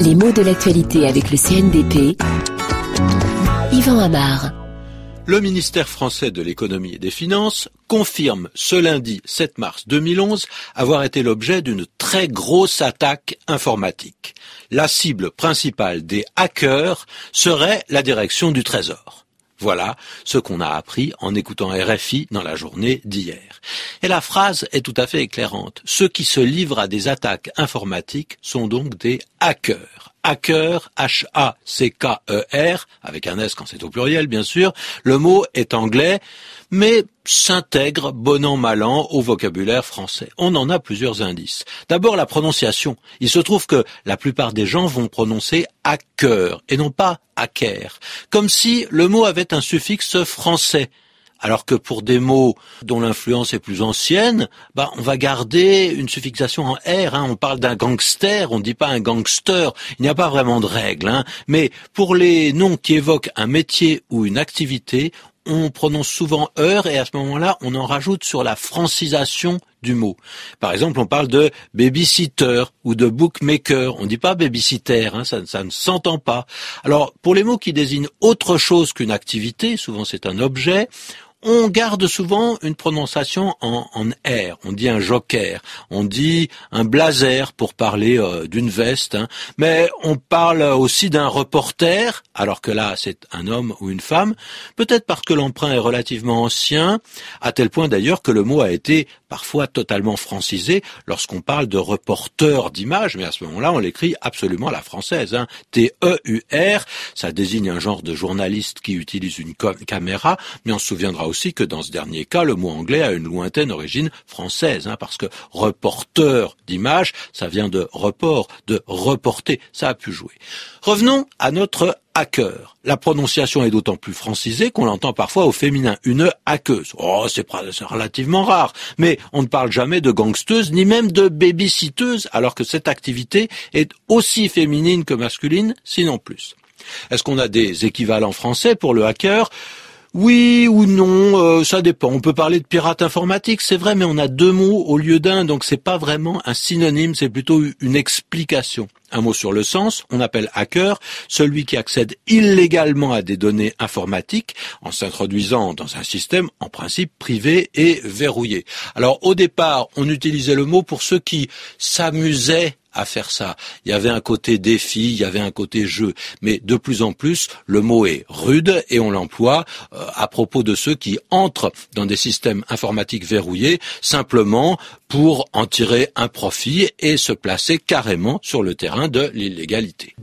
Les mots de l'actualité avec le CNDP. Yvan Amar. Le ministère français de l'économie et des finances confirme ce lundi 7 mars 2011 avoir été l'objet d'une très grosse attaque informatique. La cible principale des hackers serait la direction du Trésor. Voilà ce qu'on a appris en écoutant RFI dans la journée d'hier. Et la phrase est tout à fait éclairante. Ceux qui se livrent à des attaques informatiques sont donc des hackers hacker, H-A-C-K-E-R, avec un S quand c'est au pluriel bien sûr. Le mot est anglais, mais s'intègre bon an mal an au vocabulaire français. On en a plusieurs indices. D'abord la prononciation. Il se trouve que la plupart des gens vont prononcer hacker et non pas hacker, comme si le mot avait un suffixe français alors que pour des mots dont l'influence est plus ancienne, bah, on va garder une suffixation en R. Hein. On parle d'un gangster, on ne dit pas un gangster. Il n'y a pas vraiment de règle. Hein. Mais pour les noms qui évoquent un métier ou une activité, on prononce souvent heure et à ce moment-là, on en rajoute sur la francisation du mot. Par exemple, on parle de babysitter ou de bookmaker. On ne dit pas babysitter, hein, ça, ça ne s'entend pas. Alors, pour les mots qui désignent autre chose qu'une activité, souvent c'est un objet, on garde souvent une prononciation en, R. On dit un joker, on dit un blazer pour parler euh, d'une veste, hein. mais on parle aussi d'un reporter, alors que là c'est un homme ou une femme, peut-être parce que l'emprunt est relativement ancien, à tel point d'ailleurs que le mot a été parfois totalement francisé lorsqu'on parle de reporter d'image, mais à ce moment-là on l'écrit absolument à la française. Hein. T-E-U-R, ça désigne un genre de journaliste qui utilise une caméra, mais on se souviendra aussi que dans ce dernier cas, le mot anglais a une lointaine origine française, hein, parce que reporter d'image, ça vient de report, de reporter, ça a pu jouer. Revenons à notre hacker. La prononciation est d'autant plus francisée qu'on l'entend parfois au féminin, une hackeuse. Oh, c'est relativement rare, mais on ne parle jamais de gangsteuse ni même de babysitteuse, alors que cette activité est aussi féminine que masculine, sinon plus. Est-ce qu'on a des équivalents français pour le hacker? Oui ou non, euh, ça dépend. On peut parler de pirate informatique, c'est vrai, mais on a deux mots au lieu d'un, donc c'est pas vraiment un synonyme, c'est plutôt une explication. Un mot sur le sens, on appelle hacker celui qui accède illégalement à des données informatiques en s'introduisant dans un système en principe privé et verrouillé. Alors au départ, on utilisait le mot pour ceux qui s'amusaient à faire ça. Il y avait un côté défi, il y avait un côté jeu, mais de plus en plus, le mot est rude et on l'emploie euh, à propos de ceux qui entrent dans des systèmes informatiques verrouillés simplement pour en tirer un profit et se placer carrément sur le terrain de l'illégalité.